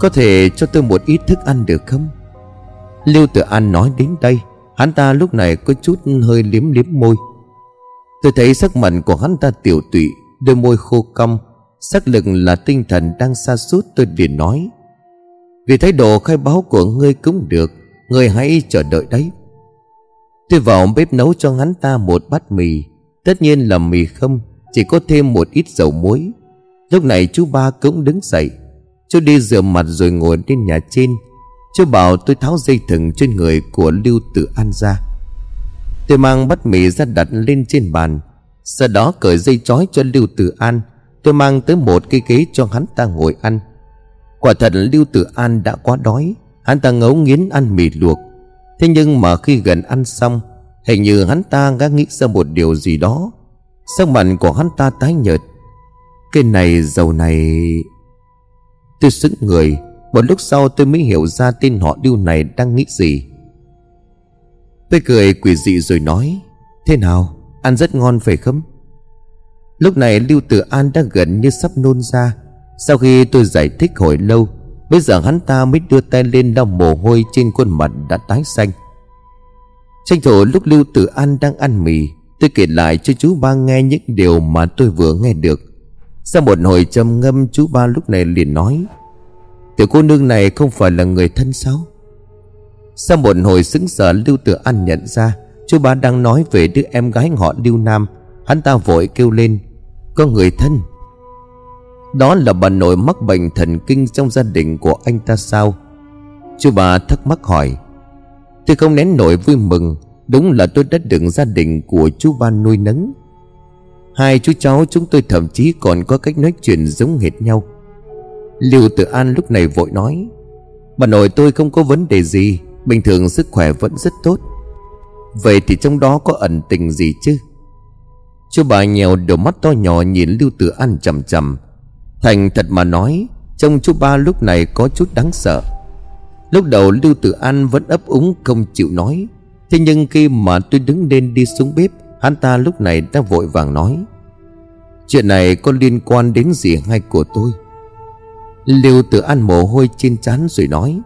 Có thể cho tôi một ít thức ăn được không? Lưu Tử An nói đến đây, Hắn ta lúc này có chút hơi liếm liếm môi. Tôi thấy sắc mặt của hắn ta tiểu tụy, Đôi môi khô cong, Sắc lực là tinh thần đang xa suốt tôi liền nói. Vì thái độ khai báo của ngươi cũng được, Ngươi hãy chờ đợi đấy. Tôi vào bếp nấu cho hắn ta một bát mì, Tất nhiên là mì không, Chỉ có thêm một ít dầu muối. Lúc này chú ba cũng đứng dậy Chú đi rửa mặt rồi ngồi lên nhà trên. Chú bảo tôi tháo dây thừng trên người của Lưu Tử An ra. Tôi mang bát mì ra đặt lên trên bàn. Sau đó cởi dây chói cho Lưu Tử An. Tôi mang tới một cái ghế cho hắn ta ngồi ăn. Quả thật Lưu Tử An đã quá đói. Hắn ta ngấu nghiến ăn mì luộc. Thế nhưng mà khi gần ăn xong, Hình như hắn ta đã nghĩ ra một điều gì đó. Sắc mặt của hắn ta tái nhợt. Cái này, dầu này Tôi sững người, Một lúc sau tôi mới hiểu ra tên họ Lưu này đang nghĩ gì. Tôi cười quỷ dị rồi nói, Thế nào, Ăn rất ngon phải không? Lúc này Lưu Tử An đã gần như sắp nôn ra. Sau khi tôi giải thích hồi lâu, Bây giờ hắn ta mới đưa tay lên lau mồ hôi trên khuôn mặt đã tái xanh. Tranh thủ lúc Lưu Tử An đang ăn mì, Tôi kể lại cho chú ba nghe những điều mà tôi vừa nghe được. Sau một hồi trầm ngâm, chú ba lúc này liền nói, Tiểu cô nương này không phải là người thân sao? Sau một hồi sững sờ, Lưu Tử An nhận ra, Chú ba đang nói về đứa em gái họ Lưu Nam. Hắn ta vội kêu lên, Có người thân. Đó là bà nội mắc bệnh thần kinh trong gia đình của anh ta sao? Chú bà thắc mắc hỏi. Tôi không nén nổi vui mừng, Đúng là tôi đã đựng gia đình của chú ba nuôi nấng. Hai chú cháu chúng tôi thậm chí còn có cách nói chuyện giống hệt nhau. Lưu Tử An lúc này vội nói, Bà nội tôi không có vấn đề gì, Bình thường sức khỏe vẫn rất tốt. Vậy thì trong đó có ẩn tình gì chứ? Chú bà nhèo đôi mắt to nhỏ nhìn Lưu Tử An chầm chầm Thành thật mà nói, Trông chú ba lúc này có chút đáng sợ. Lúc đầu Lưu Tử An vẫn ấp úng không chịu nói, Thế nhưng khi mà tôi đứng lên đi xuống bếp Hắn ta lúc này đã vội vàng nói, Chuyện này có liên quan đến gì hay của tôi? Lưu tự An mồ hôi trên trán rồi nói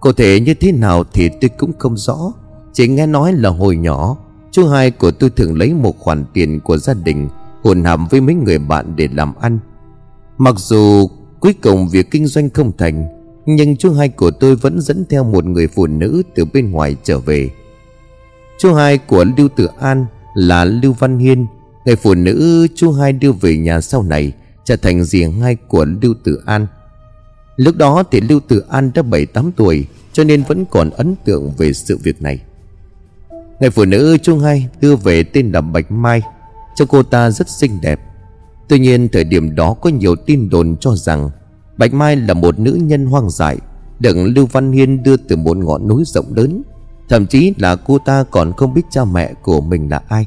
Cụ thể như thế nào thì tôi cũng không rõ, Chỉ nghe nói là hồi nhỏ, Chú hai của tôi thường lấy một khoản tiền của gia đình Hồn hàm với mấy người bạn để làm ăn. Mặc dù cuối cùng việc kinh doanh không thành, Nhưng chú hai của tôi vẫn dẫn theo một người phụ nữ từ bên ngoài trở về. Chú hai của Lưu Tử An là Lưu Văn Hiên Người phụ nữ chú hai đưa về nhà sau này, Trở thành dì hai của Lưu Tử An. Lúc đó thì Lưu Tử An đã 7-8 tuổi, Cho nên vẫn còn ấn tượng về sự việc này. Người phụ nữ chú hai đưa về tên là Bạch Mai, Cho cô ta rất xinh đẹp. Tuy nhiên, thời điểm đó có nhiều tin đồn cho rằng Bạch Mai là một nữ nhân hoang dại, Được Lưu Văn Hiên đưa từ một ngọn núi rộng lớn Thậm chí là cô ta còn không biết cha mẹ của mình là ai.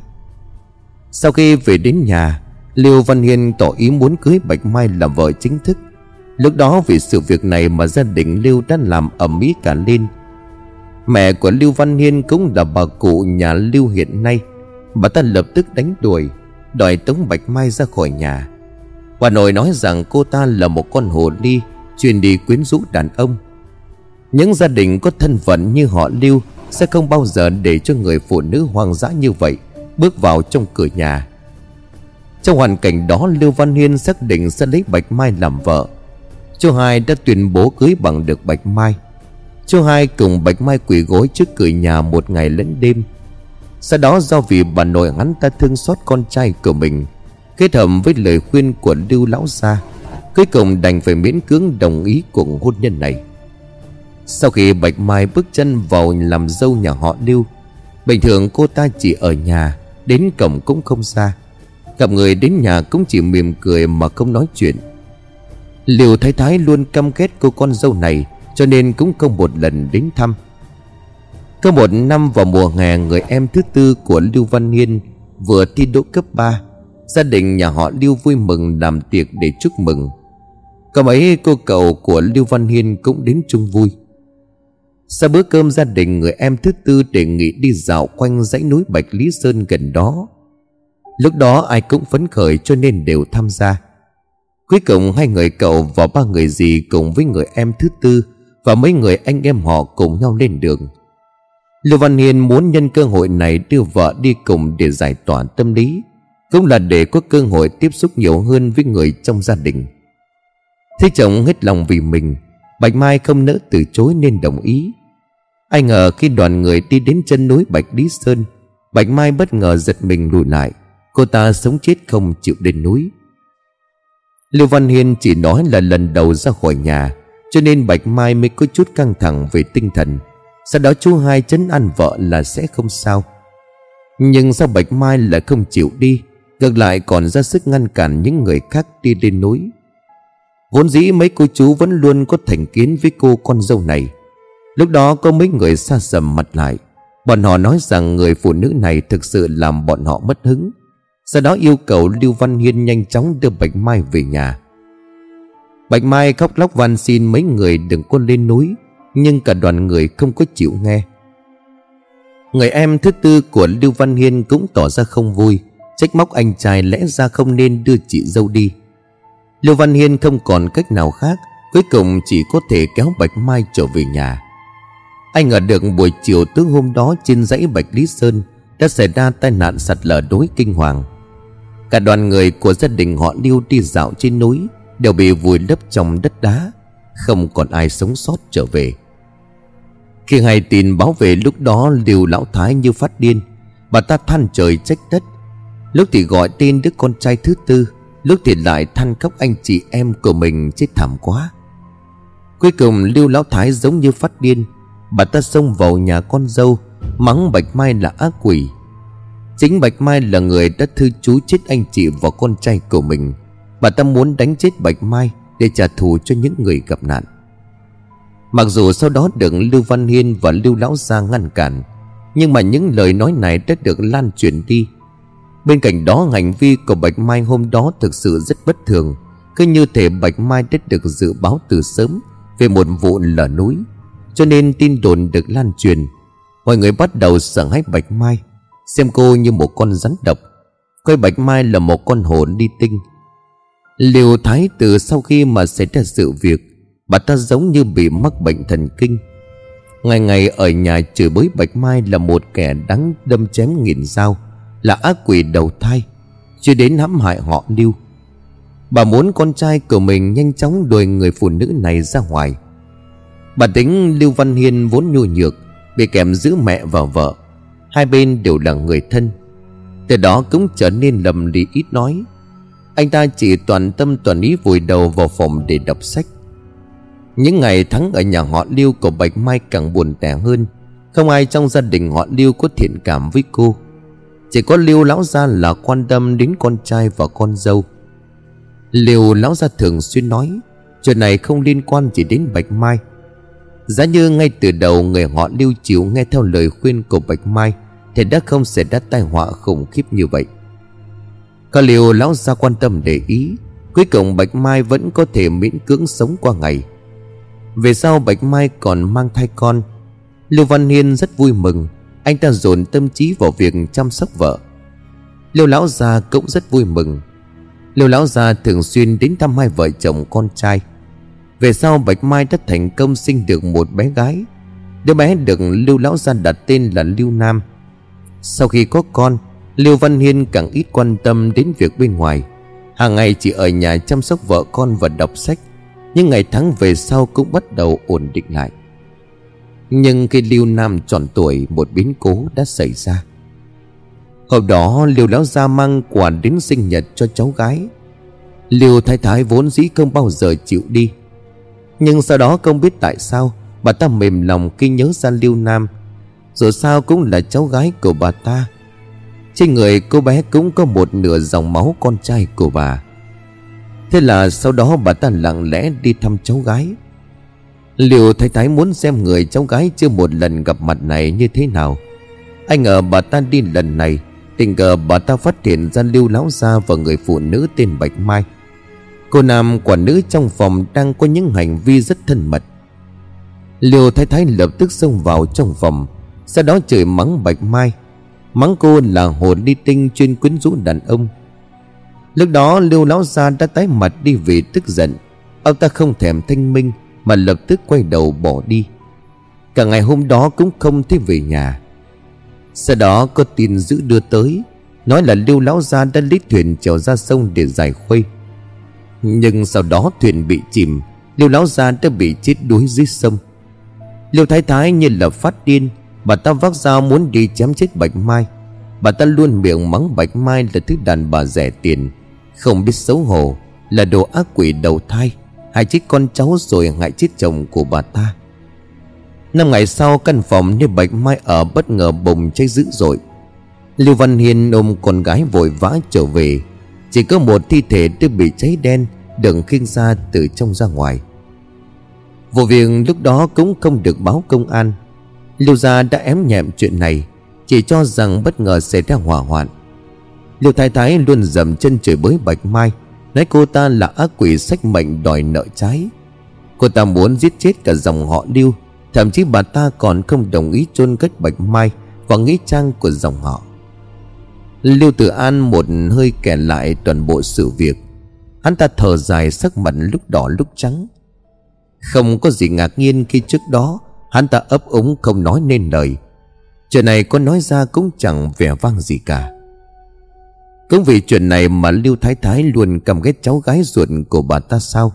Sau khi về đến nhà, Lưu Văn Hiên tỏ ý muốn cưới Bạch Mai làm vợ chính thức. Lúc đó vì sự việc này mà gia đình Lưu đã làm ẩm mỹ cả lên. Mẹ của Lưu Văn Hiên cũng là bà cụ nhà Lưu hiện nay. Bà ta lập tức đánh đuổi, Đòi Tống Bạch Mai ra khỏi nhà. Bà nội nói rằng cô ta là một con hồ ly, Chuyên đi quyến rũ đàn ông. Những gia đình có thân phận như họ Lưu sẽ không bao giờ để cho người phụ nữ hoang dã như vậy Bước vào trong cửa nhà. Trong hoàn cảnh đó, Lưu Văn Hiên xác định sẽ lấy Bạch Mai làm vợ. Chú hai đã tuyên bố cưới bằng được Bạch Mai. Chú hai cùng Bạch Mai quỳ gối trước cửa nhà một ngày lẫn đêm. Sau đó, do vì bà nội hắn ta thương xót con trai của mình, Kết hợp với lời khuyên của Lưu Lão Gia, Cuối cùng đành phải miễn cưỡng đồng ý cuộc hôn nhân này. Sau khi Bạch Mai bước chân vào làm dâu nhà họ Lưu, Bình thường cô ta chỉ ở nhà, Đến cổng cũng không xa Gặp người đến nhà cũng chỉ mỉm cười mà không nói chuyện. Liều Thái Thái luôn căm ghét cô con dâu này, Cho nên cũng không một lần đến thăm. Có một năm vào mùa hè, Người em thứ tư của Lưu Văn Hiên Vừa thi đỗ cấp 3 Gia đình nhà họ Lưu vui mừng làm tiệc để chúc mừng. Cậu mấy cô cậu của Lưu Văn Hiên cũng đến chung vui. Sau bữa cơm gia đình, người em thứ tư đề nghị đi dạo quanh dãy núi Bạch Lý Sơn gần đó. Lúc đó, ai cũng phấn khởi cho nên đều tham gia. Cuối cùng, hai người cậu và ba người dì cùng với người em thứ tư Và mấy người anh em họ cùng nhau lên đường. Lưu Văn Hiên muốn nhân cơ hội này đưa vợ đi cùng để giải tỏa tâm lý, Cũng là để có cơ hội tiếp xúc nhiều hơn với người trong gia đình. Thế chồng hết lòng vì mình, Bạch Mai không nỡ từ chối nên đồng ý. Ai ngờ khi đoàn người đi đến chân núi Bạch Lý Sơn, Bạch Mai bất ngờ giật mình lùi lại. Cô ta sống chết không chịu lên núi. Lưu Văn Hiên chỉ nói là lần đầu ra khỏi nhà, Cho nên Bạch Mai mới có chút căng thẳng về tinh thần. Sau đó chú hai chấn an vợ là sẽ không sao. Nhưng sao Bạch Mai lại không chịu đi, Ngược lại còn ra sức ngăn cản những người khác đi lên núi. Vốn dĩ mấy cô chú vẫn luôn có thành kiến với cô con dâu này. Lúc đó có mấy người xa sầm mặt lại. Bọn họ nói rằng người phụ nữ này thực sự làm bọn họ mất hứng. Sau đó yêu cầu Lưu Văn Hiên nhanh chóng đưa Bạch Mai về nhà. Bạch Mai khóc lóc van xin mấy người đừng có lên núi, Nhưng cả đoàn người không có chịu nghe. Người em thứ tư của Lưu Văn Hiên cũng tỏ ra không vui, Trách móc anh trai lẽ ra không nên đưa chị dâu đi. Lưu Văn Hiên không còn cách nào khác, Cuối cùng chỉ có thể kéo Bạch Mai trở về nhà. Anh ở được buổi chiều tối hôm đó trên dãy Bạch Lý Sơn Đã xảy ra tai nạn sạt lở đối kinh hoàng. Cả đoàn người của gia đình họ Lưu đi dạo trên núi Đều bị vùi lấp trong đất đá, Không còn ai sống sót trở về. Khi hay tin báo về lúc đó liều Lão Thái như phát điên, Bà ta than trời trách đất. Lúc thì gọi tên đứa con trai thứ tư, Lúc thì lại than khóc anh chị em của mình chết thảm quá. Cuối cùng Lưu Lão Thái giống như phát điên Bà ta xông vào nhà con dâu, Mắng Bạch Mai là ác quỷ. Chính Bạch Mai là người đã thư chú chết anh chị và con trai của mình. Bà ta muốn đánh chết Bạch Mai Để trả thù cho những người gặp nạn. Mặc dù sau đó được Lưu Văn Hiên và Lưu Lão Gia ngăn cản, Nhưng mà những lời nói này đã được lan truyền đi. Bên cạnh đó, hành vi của Bạch Mai hôm đó thực sự rất bất thường. Cứ như thể Bạch Mai đã được dự báo từ sớm Về một vụ lở núi. Cho nên tin đồn được lan truyền, Mọi người bắt đầu sợ hãi Bạch Mai, Xem cô như một con rắn độc. Coi Bạch Mai là một con hồn đi tinh. Liều Thái từ sau khi mà xảy ra sự việc, Bà ta giống như bị mắc bệnh thần kinh. Ngày ngày ở nhà chửi bới Bạch Mai là một kẻ đáng đâm chém nghìn dao, là ác quỷ đầu thai, chưa đến hãm hại họ lưu. Bà muốn con trai của mình nhanh chóng đuổi người phụ nữ này ra ngoài bà tính lưu văn hiên vốn nhu nhược, bị kèm giữ mẹ và vợ. Hai bên đều là người thân. Từ đó cũng trở nên lầm lì ít nói. Anh ta chỉ toàn tâm toàn ý vùi đầu vào phòng để đọc sách. Những ngày tháng ở nhà họ lưu của bạch mai càng buồn tẻ hơn. Không ai trong gia đình họ lưu có thiện cảm với cô. Chỉ có Lưu lão gia là quan tâm đến con trai và con dâu. Lưu lão gia thường xuyên nói, Chuyện này không liên quan chỉ đến Bạch Mai. Giá như ngay từ đầu người họ lưu chịu nghe theo lời khuyên của Bạch Mai, Thì đã không xảy ra tai họa khủng khiếp như vậy. Có liều lão gia quan tâm để ý, Cuối cùng Bạch Mai vẫn có thể miễn cưỡng sống qua ngày. Về sau Bạch Mai còn mang thai con, Lưu Văn Hiên rất vui mừng, anh ta dồn tâm trí vào việc chăm sóc vợ. Lưu lão gia cũng rất vui mừng. Lưu lão gia thường xuyên đến thăm hai vợ chồng con trai. Về sau Bạch Mai đã thành công sinh được một bé gái. Đứa bé được Lưu lão gia đặt tên là Lưu Nam. Sau khi có con, Lưu Văn Hiên càng ít quan tâm đến việc bên ngoài. Hàng ngày chỉ ở nhà chăm sóc vợ con và đọc sách, Nhưng ngày tháng về sau cũng bắt đầu ổn định lại. Nhưng khi Lưu Nam tròn tuổi, Một biến cố đã xảy ra. Hôm đó, Lưu Lão Gia mang quà đến sinh nhật cho cháu gái. Lưu Thái Thái vốn dĩ không bao giờ chịu đi nhưng sau đó không biết tại sao, Bà ta mềm lòng khi nhớ ra Lưu Nam. Dù sao cũng là cháu gái của bà ta. Trên người cô bé cũng có một nửa dòng máu con trai của bà. Thế là sau đó bà ta lặng lẽ đi thăm cháu gái. Liệu thái thái muốn xem người cháu gái chưa một lần gặp mặt này như thế nào? Anh ngờ bà ta đi lần này, Tình cờ bà ta phát hiện ra lưu lão gia và người phụ nữ tên Bạch Mai. Cô nam quả nữ trong phòng đang có những hành vi rất thân mật. Liêu thái thái lập tức xông vào trong phòng, Sau đó chửi mắng Bạch Mai. Mắng cô là hồn đi tinh chuyên quyến rũ đàn ông. Lúc đó liêu Lão Gia đã tái mặt đi vì tức giận. Ông ta không thèm thanh minh Mà lập tức quay đầu bỏ đi. Cả ngày hôm đó cũng không thấy về nhà. Sau đó có tin dữ đưa tới, Nói là liêu Lão Gia đã lấy thuyền trèo ra sông để giải khuây. Nhưng sau đó thuyền bị chìm Lưu Lão Gia đã bị chết đuối dưới sông. Lưu Thái Thái như là phát điên, Bà ta vác dao muốn đi chém chết Bạch Mai. Bà ta luôn miệng mắng Bạch Mai là thứ đàn bà rẻ tiền, Không biết xấu hổ, Là đồ ác quỷ đầu thai, Hại chết con cháu rồi hại chết chồng của bà ta. Năm ngày sau, căn phòng nơi Bạch Mai ở bất ngờ bùng cháy dữ dội. Lưu Văn Hiên ôm con gái vội vã trở về. Chỉ có một thi thể đã bị cháy đen Đựng khiêng ra từ trong ra ngoài. Vụ việc lúc đó cũng không được báo công an. Lưu Gia đã ém nhẹm chuyện này, Chỉ cho rằng bất ngờ xảy ra hỏa hoạn. Lưu Thái Thái luôn dầm chân chửi bới Bạch Mai, Nói cô ta là ác quỷ sách mệnh đòi nợ trái. Cô ta muốn giết chết cả dòng họ Lưu, Thậm chí bà ta còn không đồng ý chôn cất Bạch Mai và nghĩa trang của dòng họ. Lưu Tử An một hơi kể lại toàn bộ sự việc. Hắn ta thở dài sắc mặt lúc đỏ lúc trắng. Không có gì ngạc nhiên khi trước đó, Hắn ta ấp úng không nói nên lời. Chuyện này có nói ra cũng chẳng vẻ vang gì cả. Cũng vì chuyện này mà Lưu Thái Thái luôn cầm ghét cháu gái ruột của bà ta sao?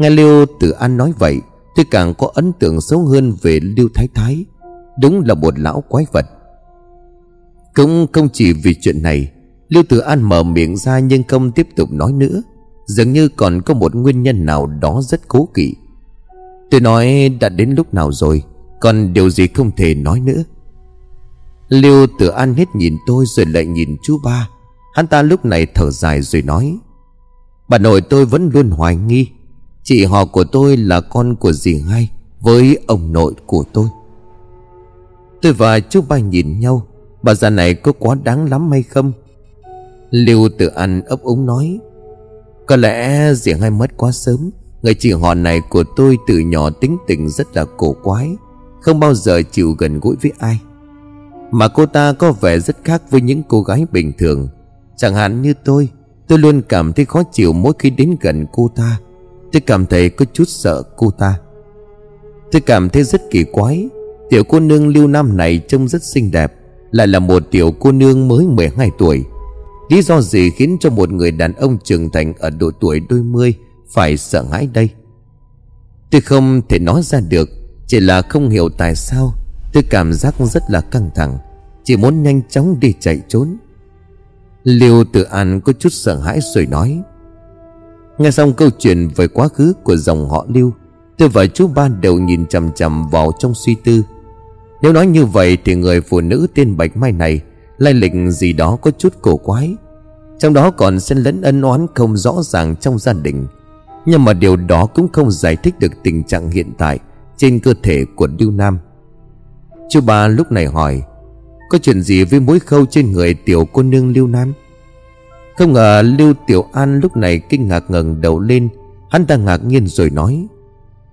Nghe Lưu Tử An nói vậy Tôi càng có ấn tượng xấu hơn về Lưu Thái Thái. Đúng là một lão quái vật. Cũng không chỉ vì chuyện này, Lưu Tử An mở miệng ra nhưng không tiếp tục nói nữa. Dường như còn có một nguyên nhân nào đó rất cố kỵ. Tôi nói đã đến lúc nào rồi, Còn điều gì không thể nói nữa. Lưu Tử An hết nhìn tôi rồi lại nhìn chú ba. Hắn ta lúc này thở dài rồi nói, Bà nội tôi vẫn luôn hoài nghi. Chị họ của tôi là con của dì hai Với ông nội của tôi. Tôi và chú ba nhìn nhau Bà già này có quá đáng lắm hay không? Lưu tự An ấp úng nói, Có lẽ diện hai mất quá sớm. Người chị họ này của tôi từ nhỏ tính tình rất là cổ quái, Không bao giờ chịu gần gũi với ai. Mà cô ta có vẻ rất khác với những cô gái bình thường. Chẳng hạn như tôi Tôi luôn cảm thấy khó chịu mỗi khi đến gần cô ta. Tôi cảm thấy có chút sợ cô ta. Tôi cảm thấy rất kỳ quái. Tiểu cô nương lưu nam này trông rất xinh đẹp lại là một tiểu cô nương mới 12 tuổi. Lý do gì khiến cho một người đàn ông trưởng thành ở độ tuổi đôi mươi phải sợ hãi đây? Tôi không thể nói ra được, Chỉ là không hiểu tại sao. Tôi cảm giác rất là căng thẳng, Chỉ muốn nhanh chóng đi chạy trốn. Liêu tự an có chút sợ hãi rồi nói, Nghe xong câu chuyện về quá khứ của dòng họ Liêu, Tôi và chú ba đều nhìn chằm chằm vào trong suy tư. Nếu nói như vậy thì người phụ nữ tên Bạch Mai này Lai lịch gì đó có chút cổ quái. Trong đó còn xen lẫn ân oán không rõ ràng trong gia đình. Nhưng mà điều đó cũng không giải thích được tình trạng hiện tại Trên cơ thể của Lưu Nam. Chú ba lúc này hỏi, Có chuyện gì với mối khâu trên người tiểu cô nương Lưu Nam? Không ngờ Lưu Tiểu An lúc này kinh ngạc ngẩng đầu lên, Hắn ta ngạc nhiên rồi nói,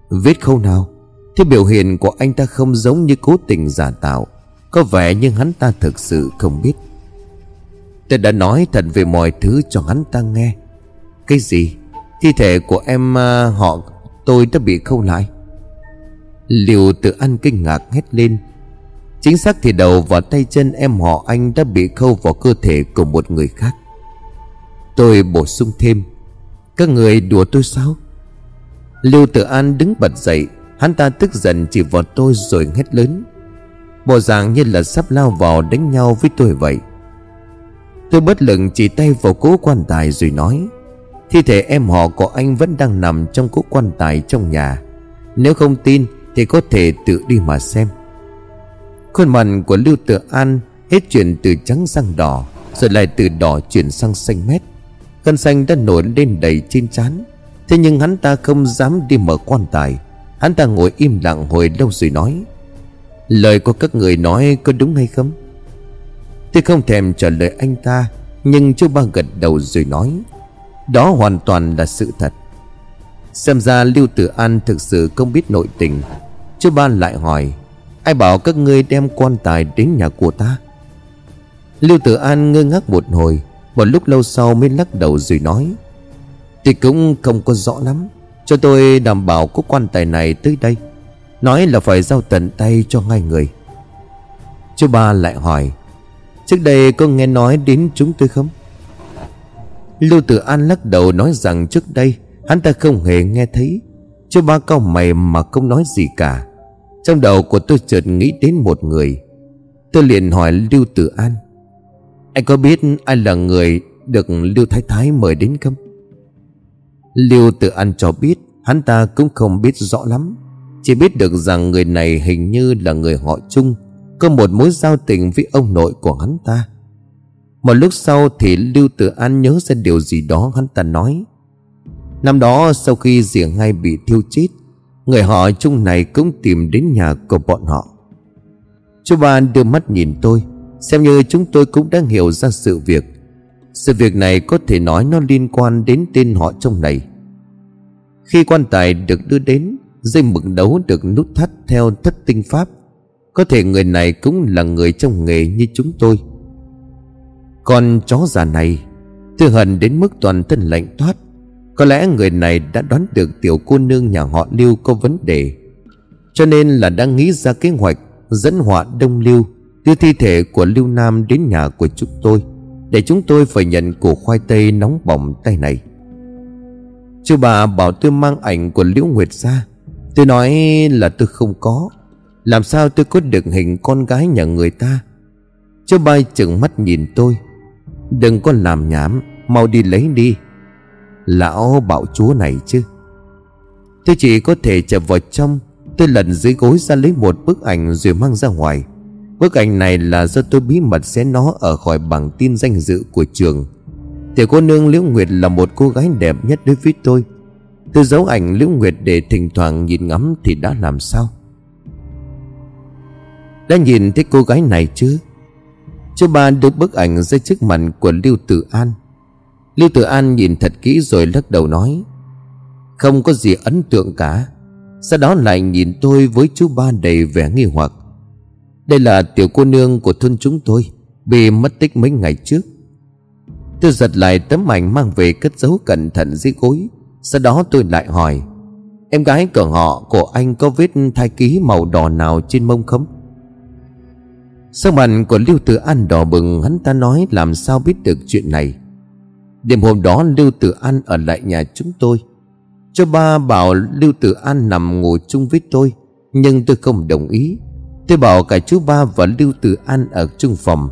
Vết khâu nào? Thế biểu hiện của anh ta không giống như cố tình giả tạo. Có vẻ nhưng hắn ta thực sự không biết. Tôi đã nói thật về mọi thứ cho hắn ta nghe. Cái gì? Thi thể của em à, họ tôi đã bị khâu lại. Liều tự ăn kinh ngạc hét lên. Chính xác thì đầu và tay chân em họ anh đã bị khâu vào cơ thể của một người khác. Tôi bổ sung thêm. Các người đùa tôi sao? Lưu Tử An đứng bật dậy Hắn ta tức giận chỉ vào tôi rồi hét lớn. Bộ dạng như là sắp lao vào đánh nhau với tôi vậy. Tôi bất lực chỉ tay vào cố quan tài rồi nói, Thi thể em họ của anh vẫn đang nằm trong cỗ quan tài trong nhà. Nếu không tin thì có thể tự đi mà xem. Khuôn mặt của Lưu Tự An hết chuyển từ trắng sang đỏ, Rồi lại từ đỏ chuyển sang xanh mét. Cơn xanh đã nổi lên đầy trên trán. Thế nhưng hắn ta không dám đi mở quan tài. Hắn ta ngồi im lặng hồi lâu rồi nói, Lời của các người nói có đúng hay không? Tôi không thèm trả lời anh ta, Nhưng chú ba gật đầu rồi nói, đó hoàn toàn là sự thật. Xem ra Lưu Tử An thực sự không biết nội tình. Chú ba lại hỏi, Ai bảo các ngươi đem quan tài đến nhà của ta? Lưu Tử An ngơ ngác một hồi, Một lúc lâu sau mới lắc đầu rồi nói Thì cũng không có rõ lắm. Cho tôi đảm bảo có quan tài này tới đây. Nói là phải giao tận tay cho ngay người. Chú ba lại hỏi, Trước đây có nghe nói đến chúng tôi không? Lưu Tử An lắc đầu nói rằng trước đây Hắn ta không hề nghe thấy. Chú ba cao mày mà không nói gì cả. Trong đầu của tôi chợt nghĩ đến một người. Tôi liền hỏi Lưu Tử An, Anh có biết ai là người Được Lưu Thái Thái mời đến không? Lưu Tử An cho biết, Hắn ta cũng không biết rõ lắm. Chỉ biết được rằng người này hình như là người họ chung, Có một mối giao tình với ông nội của hắn ta. Một lúc sau thì Lưu Tử An nhớ ra điều gì đó hắn ta nói. Năm đó sau khi dì ngay bị thiêu chết, Người họ chung này cũng tìm đến nhà của bọn họ. Chú ba đưa mắt nhìn tôi, Xem như chúng tôi cũng đang hiểu ra sự việc. Sự việc này có thể nói nó liên quan đến tên họ trong này. Khi quan tài được đưa đến, Dây mực đấu được nút thắt theo thất tinh pháp. Có thể người này cũng là người trong nghề như chúng tôi. Còn chó già này Tôi hận đến mức toàn thân lạnh thoát Có lẽ người này đã đoán được tiểu cô nương nhà họ Lưu có vấn đề. Cho nên là đang nghĩ ra kế hoạch Dẫn họa đông lưu, Đưa thi thể của Lưu Nam đến nhà của chúng tôi. Để chúng tôi phải nhận củ khoai tây nóng bỏng tay này. Chú bà bảo tôi mang ảnh của Liễu Nguyệt ra. Tôi nói là tôi không có. Làm sao tôi có được hình con gái nhà người ta? Chú ba chừng mắt nhìn tôi. Đừng có làm nhảm, Mau đi lấy đi. Lão bảo chúa này chứ. Tôi chỉ có thể chạy vào trong. Tôi lần dưới gối ra lấy một bức ảnh rồi mang ra ngoài. Bức ảnh này là do tôi bí mật xé nó ở khỏi bảng tin danh dự của trường. Tiểu cô nương Liễu Nguyệt là một cô gái đẹp nhất đối với tôi. Tôi giấu ảnh Liễu Nguyệt để thỉnh thoảng nhìn ngắm thì đã làm sao? Đã nhìn thấy cô gái này chứ? Chú ba đưa bức ảnh ra trước mặt của Lưu Tử An. Lưu Tử An nhìn thật kỹ rồi lắc đầu nói, Không có gì ấn tượng cả. Sau đó lại nhìn tôi với chú ba đầy vẻ nghi hoặc. Đây là tiểu cô nương của thôn chúng tôi, Bị mất tích mấy ngày trước. Tôi giật lại tấm ảnh mang về cất giấu cẩn thận dưới gối. Sau đó tôi lại hỏi, Em gái của họ, của anh có vết thai ký màu đỏ nào trên mông không? Sắc mặt của Lưu Tử An đỏ bừng, Hắn ta nói, làm sao biết được chuyện này? Đêm hôm đó, Lưu Tử An ở lại nhà chúng tôi. Cho ba bảo Lưu Tử An nằm ngủ chung với tôi, Nhưng tôi không đồng ý. Tôi bảo cả chú ba và Lưu Tử An ở chung phòng,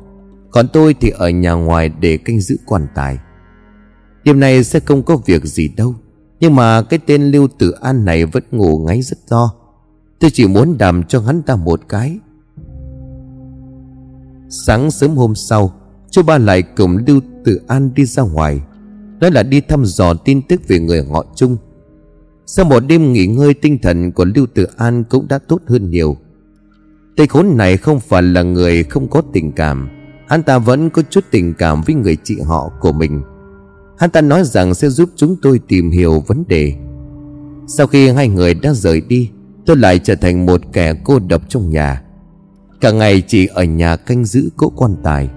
Còn tôi thì ở nhà ngoài để canh giữ quan tài. Đêm này sẽ không có việc gì đâu, Nhưng mà cái tên Lưu Tử An này vẫn ngủ ngáy rất to. Tôi chỉ muốn đàm cho hắn ta một cái. Sáng sớm hôm sau, Chú ba lại cùng Lưu Tử An đi ra ngoài. Đó là đi thăm dò tin tức về người họ chung sau một đêm nghỉ ngơi, tinh thần của Lưu Tử An cũng đã tốt hơn nhiều. Tây khốn này không phải là người không có tình cảm. Hắn ta vẫn có chút tình cảm với người chị họ của mình. Hắn ta nói rằng sẽ giúp chúng tôi tìm hiểu vấn đề. Sau khi hai người đã rời đi, Tôi lại trở thành một kẻ cô độc trong nhà. Cả ngày chỉ ở nhà canh giữ cỗ quan tài.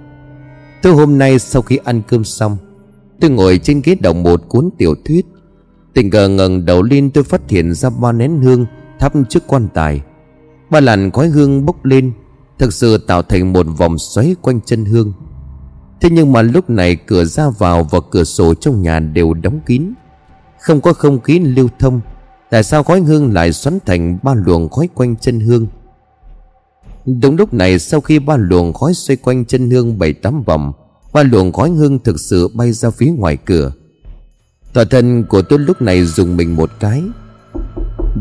Tôi hôm nay sau khi ăn cơm xong, Tôi ngồi trên ghế đọc một cuốn tiểu thuyết. Tình cờ ngẩng đầu lên tôi phát hiện ra ba nén hương thắp trước quan tài. Ba làn khói hương bốc lên, Thực sự tạo thành một vòng xoáy quanh chân hương. Thế nhưng mà lúc này cửa ra vào và cửa sổ trong nhà đều đóng kín. Không có không khí lưu thông, Tại sao khói hương lại xoắn thành ba luồng khói quanh chân hương? Đúng lúc này, sau khi ba luồng khói xoay quanh chân hương bảy tám vòng, Ba luồng khói hương thực sự bay ra phía ngoài cửa. Tòa thân của tôi lúc này dùng mình một cái.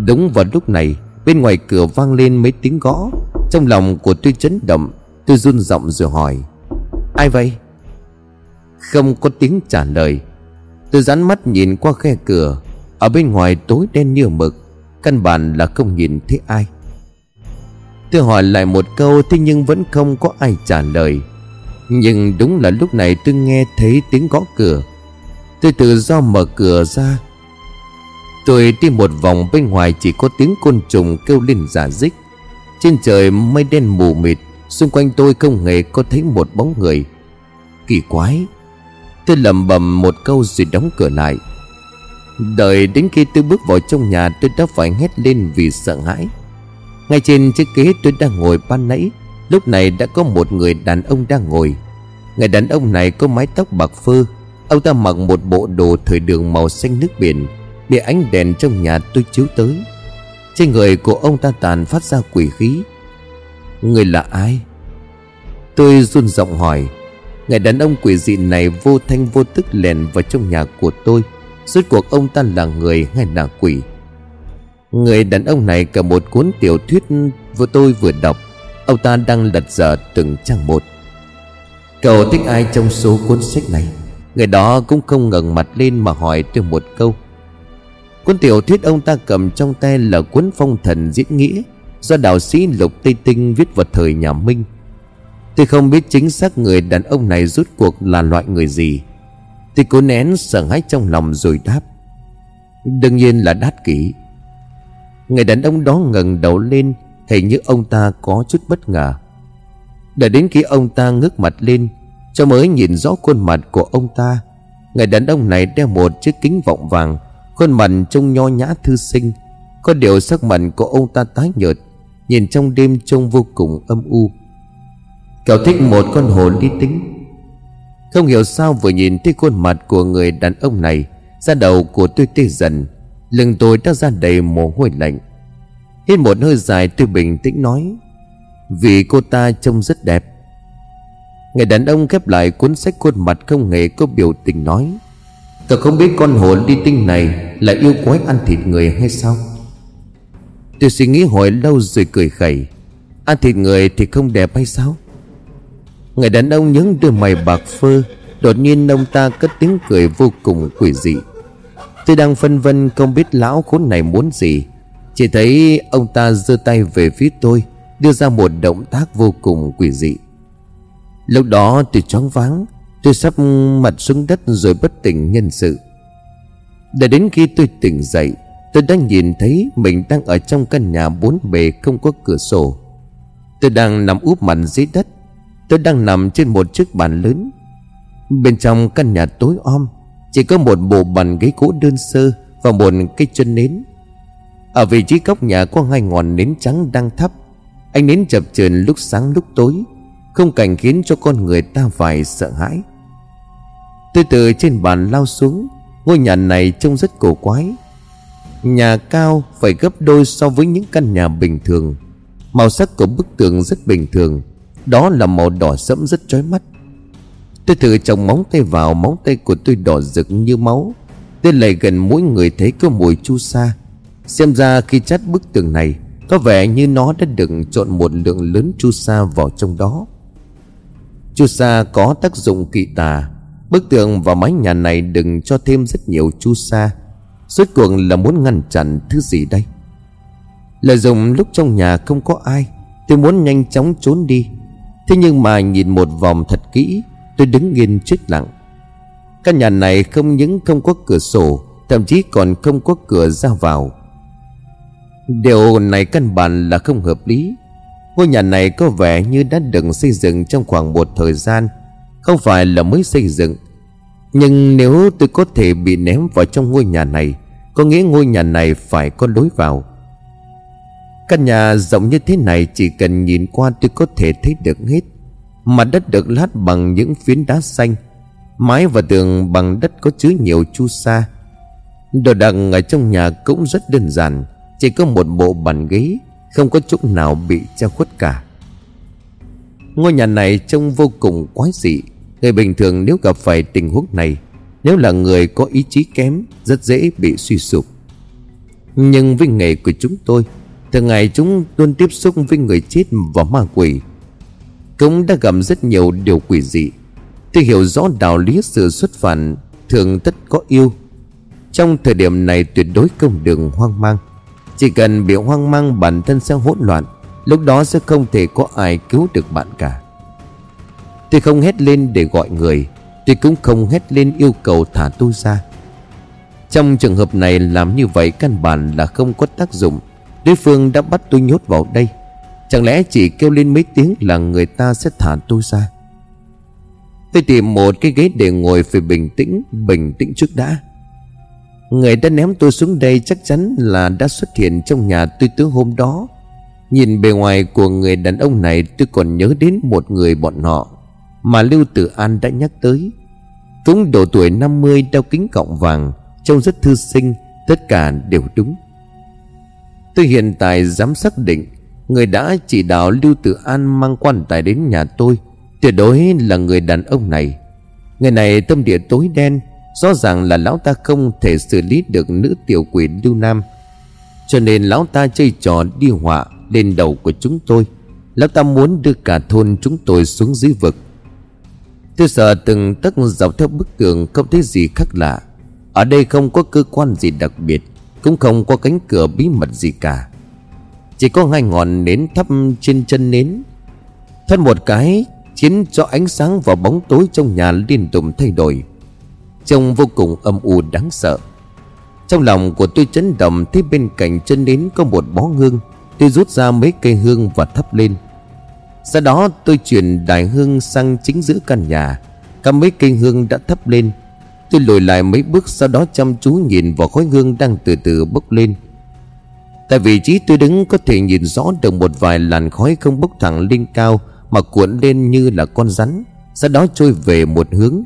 Đúng vào lúc này Bên ngoài cửa vang lên mấy tiếng gõ. Trong lòng của tôi chấn động Tôi run giọng rồi hỏi, Ai vậy? Không có tiếng trả lời. Tôi dán mắt nhìn qua khe cửa. Ở bên ngoài tối đen như mực, Căn bản là không nhìn thấy ai. Tôi hỏi lại một câu, Thế nhưng vẫn không có ai trả lời. Nhưng đúng là lúc này tôi nghe thấy tiếng gõ cửa. Tôi tự do mở cửa ra Tôi đi một vòng bên ngoài chỉ có tiếng côn trùng kêu lên giả dích. Trên trời mây đen mù mịt, Xung quanh tôi không hề có thấy một bóng người. Kỳ quái, Tôi lầm bầm một câu rồi đóng cửa lại. Đợi đến khi tôi bước vào trong nhà, tôi đã phải hét lên vì sợ hãi. Ngay trên chiếc ghế tôi đang ngồi ban nãy, Lúc này đã có một người đàn ông đang ngồi. Người đàn ông này có mái tóc bạc phơ, Ông ta mặc một bộ đồ thời đường màu xanh nước biển. Bị ánh đèn trong nhà tôi chiếu tới. Trên người của ông ta tàn phát ra quỷ khí. Người là ai? Tôi run giọng hỏi. Người đàn ông quỷ dị này vô thanh vô tức lèn vào trong nhà của tôi. Rốt cuộc ông ta là người hay là quỷ? Người đàn ông này cầm một cuốn tiểu thuyết vừa tôi vừa đọc. Ông ta đang lật dở từng trang một. Cậu thích ai trong số cuốn sách này? Người đó cũng không ngẩng mặt lên mà hỏi tôi một câu. Cuốn tiểu thuyết ông ta cầm trong tay là cuốn phong thần diễn nghĩa Do đạo sĩ Lục Tây Tinh viết vào thời nhà Minh. Tôi không biết chính xác người đàn ông này rút cuộc là loại người gì. Tôi cố nén sợ hãi trong lòng rồi đáp. Đương nhiên là đát kỷ Người đàn ông đó ngẩng đầu lên Hình như ông ta có chút bất ngờ. Đợi đến khi ông ta ngước mặt lên, Cho mới nhìn rõ khuôn mặt của ông ta, Người đàn ông này đeo một chiếc kính vọng vàng Khuôn mặt trông nho nhã thư sinh. Có điều sắc mặt của ông ta tái nhợt, Nhìn trong đêm trông vô cùng âm u. Cậu thích một con hồn đi tính. Không hiểu sao vừa nhìn thấy khuôn mặt của người đàn ông này, Da đầu của tôi tê dần, Lưng tôi đã ra đầy mồ hôi lạnh. Hít một hơi dài, tôi bình tĩnh nói, Vì cô ta trông rất đẹp. Người đàn ông khép lại cuốn sách khuôn mặt không hề có biểu tình nói tôi không biết con hồn đi tinh này Là yêu quái ăn thịt người hay sao? Tôi suy nghĩ hồi lâu rồi cười khẩy. Ăn thịt người thì không đẹp hay sao? Người đàn ông những đôi mày bạc phơ, Đột nhiên ông ta cất tiếng cười vô cùng quỷ dị. Tôi đang phân vân không biết lão khốn này muốn gì. Chỉ thấy ông ta giơ tay về phía tôi, Đưa ra một động tác vô cùng quỷ dị. Lúc đó tôi choáng váng Tôi sắp mặt xuống đất rồi bất tỉnh nhân sự. Để đến khi tôi tỉnh dậy, Tôi đã nhìn thấy mình đang ở trong căn nhà bốn bề không có cửa sổ. Tôi đang nằm úp mặt dưới đất. Tôi đang nằm trên một chiếc bàn lớn. Bên trong căn nhà tối om, Chỉ có một bộ bàn ghế gỗ đơn sơ Và một cây chân nến. Ở vị trí góc nhà có hai ngọn nến trắng đang thắp. Ánh nến chập chờn lúc sáng lúc tối, Không cảnh khiến cho con người ta phải sợ hãi. Tôi từ trên bàn lao xuống, Ngôi nhà này trông rất cổ quái. Nhà cao phải gấp đôi so với những căn nhà bình thường. Màu sắc của bức tường rất bình thường, Đó là màu đỏ sẫm rất chói mắt. Tôi thử trồng móng tay vào, Móng tay của tôi đỏ rực như máu. Tôi lại gần mỗi người thấy có mùi chu sa. Xem ra khi chắt bức tường này, Có vẻ như nó đã đựng trộn một lượng lớn chu sa vào trong đó. Chu sa có tác dụng kỳ tà Bức tường và mái nhà này đừng cho thêm rất nhiều chu sa. Suốt cuộc là muốn ngăn chặn thứ gì đây? Lợi dụng lúc trong nhà không có ai, Tôi muốn nhanh chóng trốn đi. Thế nhưng mà nhìn một vòng thật kỹ, Tôi đứng nghiêng chết lặng. Căn nhà này không những không có cửa sổ, Thậm chí còn không có cửa ra vào. Điều này căn bản là không hợp lý. Ngôi nhà này có vẻ như đã được xây dựng trong khoảng một thời gian. Không phải là mới xây dựng. Nhưng nếu tôi có thể bị ném vào trong ngôi nhà này, Có nghĩa ngôi nhà này phải có lối vào. Căn nhà rộng như thế này chỉ cần nhìn qua tôi có thể thấy được hết. Mặt đất được lát bằng những phiến đá xanh, Mái và tường bằng đất có chứa nhiều chu sa. Đồ đạc ở trong nhà cũng rất đơn giản, Chỉ có một bộ bàn ghế, Không có chỗ nào bị che khuất cả. Ngôi nhà này trông vô cùng quái dị. Người bình thường nếu gặp phải tình huống này, Nếu là người có ý chí kém, Rất dễ bị suy sụp. Nhưng với nghề của chúng tôi, Thường ngày chúng luôn tiếp xúc với người chết và ma quỷ. Cũng đã gặp rất nhiều điều quỷ dị. Tôi hiểu rõ đạo lý sự xuất phản, Thường tất có yêu. Trong thời điểm này tuyệt đối không đường hoang mang. Chỉ cần bị hoang mang, bản thân sẽ hỗn loạn. Lúc đó sẽ không thể có ai cứu được bạn cả. Tôi không hét lên để gọi người. Tôi cũng không hét lên yêu cầu thả tôi ra. Trong trường hợp này làm như vậy căn bản là không có tác dụng. Đối phương đã bắt tôi nhốt vào đây. Chẳng lẽ chỉ kêu lên mấy tiếng là người ta sẽ thả tôi ra? Tôi tìm một cái ghế để ngồi phải bình tĩnh Bình tĩnh trước đã. Người đã ném tôi xuống đây chắc chắn là đã xuất hiện trong nhà tôi tối hôm đó. Nhìn bề ngoài của người đàn ông này, tôi còn nhớ đến một người bọn họ. Mà Lưu Tử An đã nhắc tới. Cũng độ tuổi 50 đeo kính cọng vàng, Trông rất thư sinh, Tất cả đều đúng. Tôi hiện tại dám xác định, Người đã chỉ đạo Lưu Tử An mang quan tài đến nhà tôi, Tuyệt đối là người đàn ông này. Người này tâm địa tối đen, Rõ ràng là lão ta không thể xử lý được nữ tiểu quỷ Lưu Nam. Cho nên lão ta chơi trò đi họa lên đầu của chúng tôi. Lão ta muốn đưa cả thôn chúng tôi xuống dưới vực. Tôi sợ từng tấc dọc theo bức tường không thấy gì khác lạ. Ở đây không có cơ quan gì đặc biệt, Cũng không có cánh cửa bí mật gì cả. Chỉ có hai ngọn nến thắp trên chân nến. Thân một cái, Khiến cho ánh sáng và bóng tối trong nhà liên tục thay đổi. Trông vô cùng âm u đáng sợ. Trong lòng của tôi chấn động, Thấy bên cạnh chân nến có một bó hương. Tôi rút ra mấy cây hương và thắp lên. Sau đó tôi chuyển đài hương sang chính giữa căn nhà. Cả mấy cây hương đã thấp lên. Tôi lùi lại mấy bước, sau đó chăm chú nhìn vào khói hương đang từ từ bốc lên. Tại vị trí tôi đứng có thể nhìn rõ được một vài làn khói không bốc thẳng lên cao Mà cuộn lên như là con rắn. Sau đó trôi về một hướng.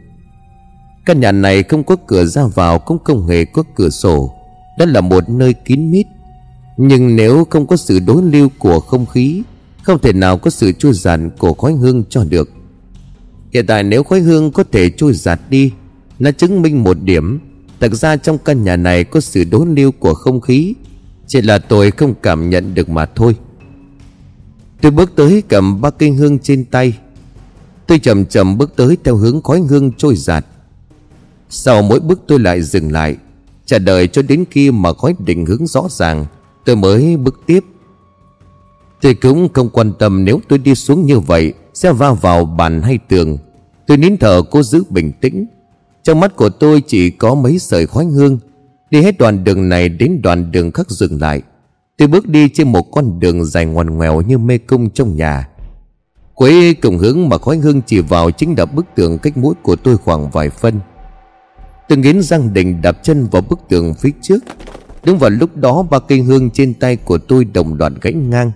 Căn nhà này không có cửa ra vào, Cũng không hề có cửa sổ. Đó là một nơi kín mít. Nhưng nếu không có sự đối lưu của không khí không thể nào có sự chui giản của khói hương cho được. Hiện tại nếu khói hương có thể trôi giạt đi, Nó chứng minh một điểm. Thật ra trong căn nhà này có sự đốn lưu của không khí, Chỉ là tôi không cảm nhận được mà thôi. Tôi bước tới cầm ba cây hương trên tay. Tôi chậm chậm bước tới theo hướng khói hương trôi giạt. Sau mỗi bước tôi lại dừng lại Chờ đợi cho đến khi mà khói định hướng rõ ràng, Tôi mới bước tiếp. Tôi cũng không quan tâm nếu tôi đi xuống như vậy Sẽ va vào bàn hay tường. Tôi nín thở cố giữ bình tĩnh. Trong mắt của tôi chỉ có mấy sợi khói hương. Đi hết đoạn đường này đến đoạn đường khác dừng lại. Tôi bước đi trên một con đường dài ngoằn ngoèo như mê cung trong nhà. Quế cùng hướng mà khói hương chỉ vào chính là bức tường cách mũi của tôi khoảng vài phân. Tôi nghiến răng định đạp chân vào bức tường phía trước. Đúng vào lúc đó ba cây hương trên tay của tôi đồng loạt gãy ngang.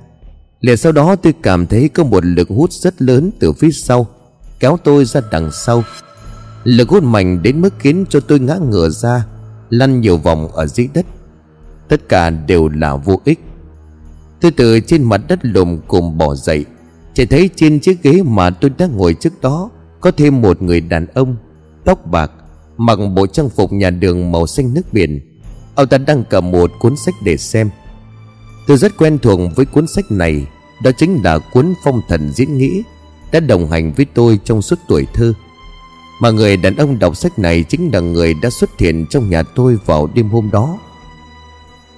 Liền sau đó tôi cảm thấy có một lực hút rất lớn từ phía sau, Kéo tôi ra đằng sau. Lực hút mạnh đến mức khiến cho tôi ngã ngửa ra, Lăn nhiều vòng ở dưới đất. Tất cả đều là vô ích. Tôi từ trên mặt đất lùm cùng bỏ dậy, Chỉ thấy trên chiếc ghế mà tôi đang ngồi trước đó Có thêm một người đàn ông, Tóc bạc, Mặc bộ trang phục nhà đường màu xanh nước biển. Ông ta đang cầm một cuốn sách để xem. Tôi rất quen thuộc với cuốn sách này. Đó chính là cuốn phong thần diễn nghĩa Đã đồng hành với tôi trong suốt tuổi thơ. Mà người đàn ông đọc sách này Chính là người đã xuất hiện trong nhà tôi vào đêm hôm đó.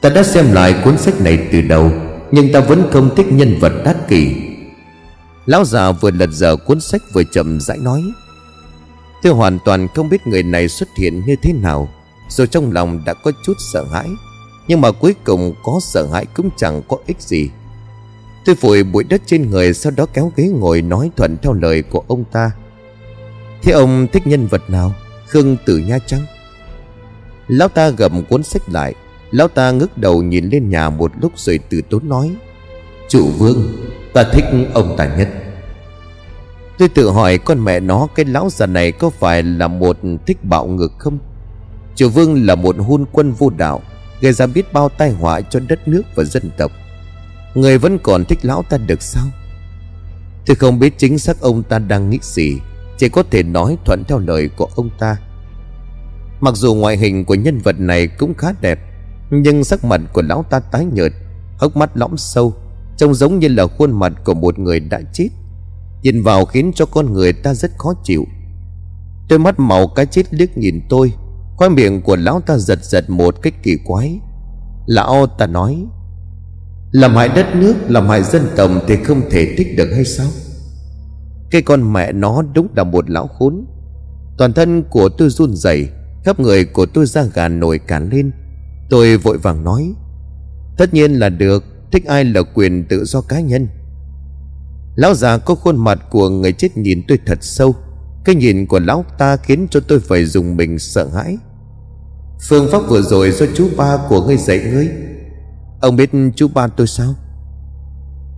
Ta đã xem lại cuốn sách này từ đầu, Nhưng ta vẫn không thích nhân vật đát kỷ. Lão già vừa lật dở cuốn sách vừa chậm rãi nói, Tôi hoàn toàn không biết người này xuất hiện như thế nào Rồi trong lòng đã có chút sợ hãi, Nhưng mà cuối cùng có sợ hãi cũng chẳng có ích gì. Tôi vội bụi đất trên người, Sau đó kéo ghế ngồi nói thuận theo lời của ông ta. Thế ông thích nhân vật nào? Khương Tử Nha trắng Lão ta gầm cuốn sách lại. Lão ta ngước đầu nhìn lên nhà một lúc rồi từ tốn nói. Chủ vương, Ta thích ông ta nhất. Tôi tự hỏi con mẹ nó, Cái lão già này có phải là một thích bạo ngược không? Chủ Vương là một hôn quân vô đạo, Gây ra biết bao tai họa cho đất nước và dân tộc. Người vẫn còn thích lão ta được sao? Tôi không biết chính xác ông ta đang nghĩ gì, Chỉ có thể nói thuận theo lời của ông ta. Mặc dù ngoại hình của nhân vật này cũng khá đẹp, Nhưng sắc mặt của lão ta tái nhợt, Hốc mắt lõm sâu, Trông giống như là khuôn mặt của một người đã chết. Nhìn vào khiến cho con người ta rất khó chịu. Đôi mắt màu cá chết liếc nhìn tôi Khoai miệng của lão ta giật giật một cách kỳ quái. Lão ta nói làm hại đất nước, Làm hại dân tộc thì không thể thích được hay sao? Cái con mẹ nó đúng là một lão khốn. Toàn thân của tôi run rẩy, Khắp người của tôi da gà nổi cả lên. Tôi vội vàng nói, Tất nhiên là được, Thích ai là quyền tự do cá nhân. Lão già có khuôn mặt của người chết nhìn tôi thật sâu. Cái nhìn của lão ta khiến cho tôi phải dùng mình sợ hãi. Phương pháp vừa rồi do chú ba của ngươi dạy ngươi Ông biết chú ba tôi sao?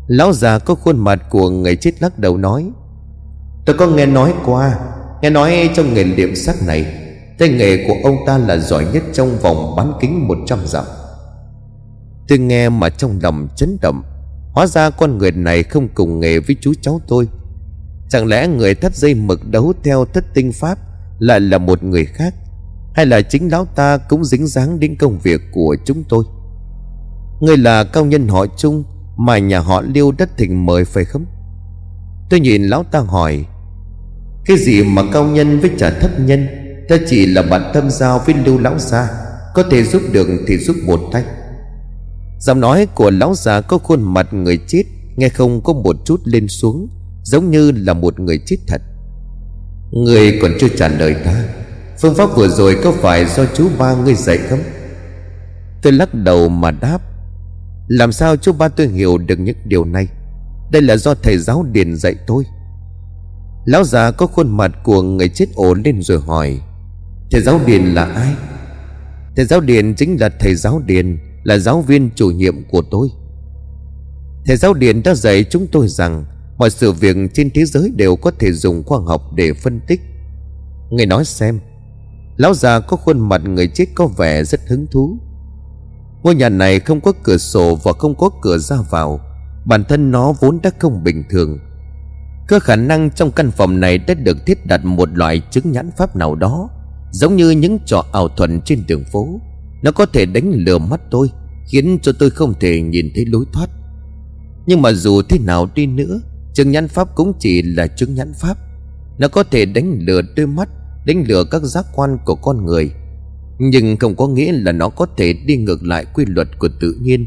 Lão già có khuôn mặt của người chết lắc đầu nói, Tôi có nghe nói qua, Nghe nói trong nghề liệm sắc này Tay nghề của ông ta là giỏi nhất trong vòng bán kính 100 dặm. Tôi nghe mà trong lòng chấn động, Hóa ra con người này không cùng nghề với chú cháu tôi. Chẳng lẽ người thắt dây mực đấu theo thất tinh pháp Lại là một người khác, Hay là chính lão ta cũng dính dáng đến công việc của chúng tôi? Người là cao nhân họ chung Mà nhà họ liêu đất thịnh mời phải không? Tôi nhìn lão ta hỏi, Cái gì mà cao nhân với trả thấp nhân? Ta chỉ là bạn tâm giao với lưu lão gia, Có thể giúp được thì giúp một tay. Giọng nói của lão già có khuôn mặt người chết, Nghe không có một chút lên xuống, Giống như là một người chết thật. Người còn chưa trả lời ta, Phương pháp vừa rồi có phải do chú ba ngươi dạy không? Tôi lắc đầu mà đáp làm sao chú ba tôi hiểu được những điều này? Đây là do thầy giáo điền dạy tôi. Lão già có khuôn mặt của người chết ổ lên rồi hỏi, Thầy giáo điền là ai? Thầy giáo điền chính là thầy giáo điền, Là giáo viên chủ nhiệm của tôi. Thầy giáo điền đã dạy chúng tôi rằng Mọi sự việc trên thế giới đều có thể dùng khoa học để phân tích. Người nói xem, Lão già có khuôn mặt người chết có vẻ rất hứng thú. Ngôi nhà này không có cửa sổ và không có cửa ra vào. Bản thân nó vốn đã không bình thường. Có khả năng trong căn phòng này đã được thiết đặt một loại chứng nhãn pháp nào đó, Giống như những trò ảo thuật trên đường phố. Nó có thể đánh lừa mắt tôi, Khiến cho tôi không thể nhìn thấy lối thoát. Nhưng mà dù thế nào đi nữa, Chứng nhãn pháp cũng chỉ là chứng nhãn pháp. Nó có thể đánh lừa đôi mắt, Đánh lừa các giác quan của con người. Nhưng không có nghĩa là nó có thể đi ngược lại quy luật của tự nhiên.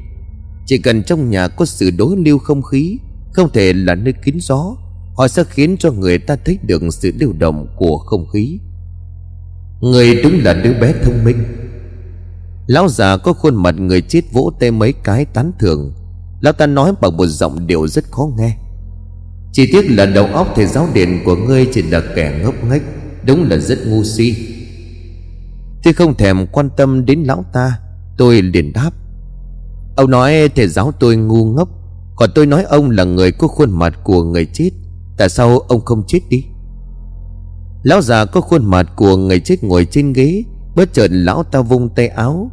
Chỉ cần trong nhà có sự đối lưu không khí, Không thể là nơi kín gió, Họ sẽ khiến cho người ta thấy được sự lưu động của không khí. Người đúng là đứa bé thông minh. Lão già có khuôn mặt người chết vỗ tay mấy cái tán thưởng. Lão ta nói bằng một giọng điệu rất khó nghe. Chỉ tiếc là đầu óc thầy giáo điện của ngươi chỉ là kẻ ngốc nghếch, Đúng là rất ngu si. Tôi không thèm quan tâm đến lão ta, Tôi liền đáp. Ông nói thầy giáo tôi ngu ngốc, Còn tôi nói ông là người có khuôn mặt của người chết, Tại sao ông không chết đi? Lão già có khuôn mặt của người chết ngồi trên ghế, Bất chợt lão ta vung tay áo.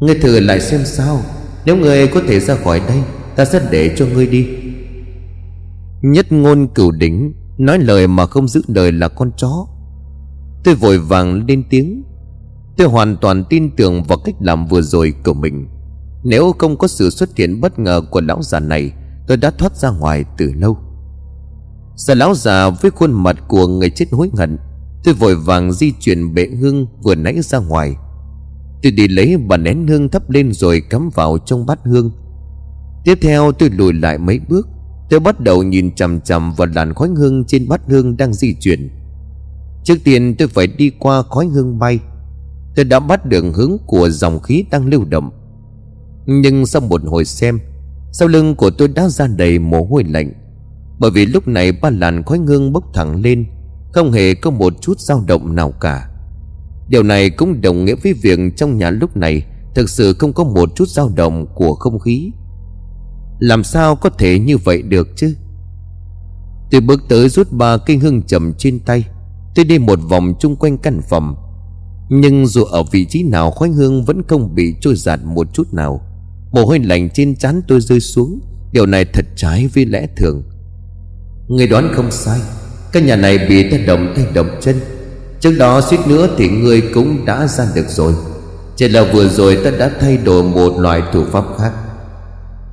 Ngươi thử lại xem sao, Nếu ngươi có thể ra khỏi đây, Ta sẽ để cho ngươi đi. Nhất ngôn cửu đỉnh, Nói lời mà không giữ lời là con chó. Tôi vội vàng lên tiếng. Tôi hoàn toàn tin tưởng vào cách làm vừa rồi của mình. Nếu không có sự xuất hiện bất ngờ của lão già này, Tôi đã thoát ra ngoài từ lâu. Già lão già với khuôn mặt của người chết hối hận, Tôi vội vàng di chuyển bệ hương vừa nãy ra ngoài. Tôi đi lấy bà nén hương thắp lên rồi cắm vào trong bát hương. Tiếp theo tôi lùi lại mấy bước, Tôi bắt đầu nhìn chằm chằm vào làn khói hương trên bát hương đang di chuyển. Trước tiên tôi phải đi qua khói hương bay. Tôi đã bắt được hướng của dòng khí đang lưu động. Nhưng sau một hồi xem, Sau lưng của tôi đã ra đầy mồ hôi lạnh. Bởi vì lúc này ba làn khói hương bốc thẳng lên, Không hề có một chút dao động nào cả. Điều này cũng đồng nghĩa với việc trong nhà lúc này Thực sự không có một chút dao động của không khí. Làm sao có thể như vậy được chứ? Tôi bước tới rút ba cây hương trầm trên tay. Tôi đi một vòng chung quanh căn phòng. Nhưng dù ở vị trí nào khói hương vẫn không bị trôi giạt một chút nào. Mồ hôi lạnh trên trán tôi rơi xuống. Điều này thật trái với lẽ thường. Người đoán không sai. Căn nhà này bị ta động tay động chân. Trước đó suýt nữa thì người cũng đã ra được rồi. Chỉ là vừa rồi ta đã thay đổi một loại thủ pháp khác.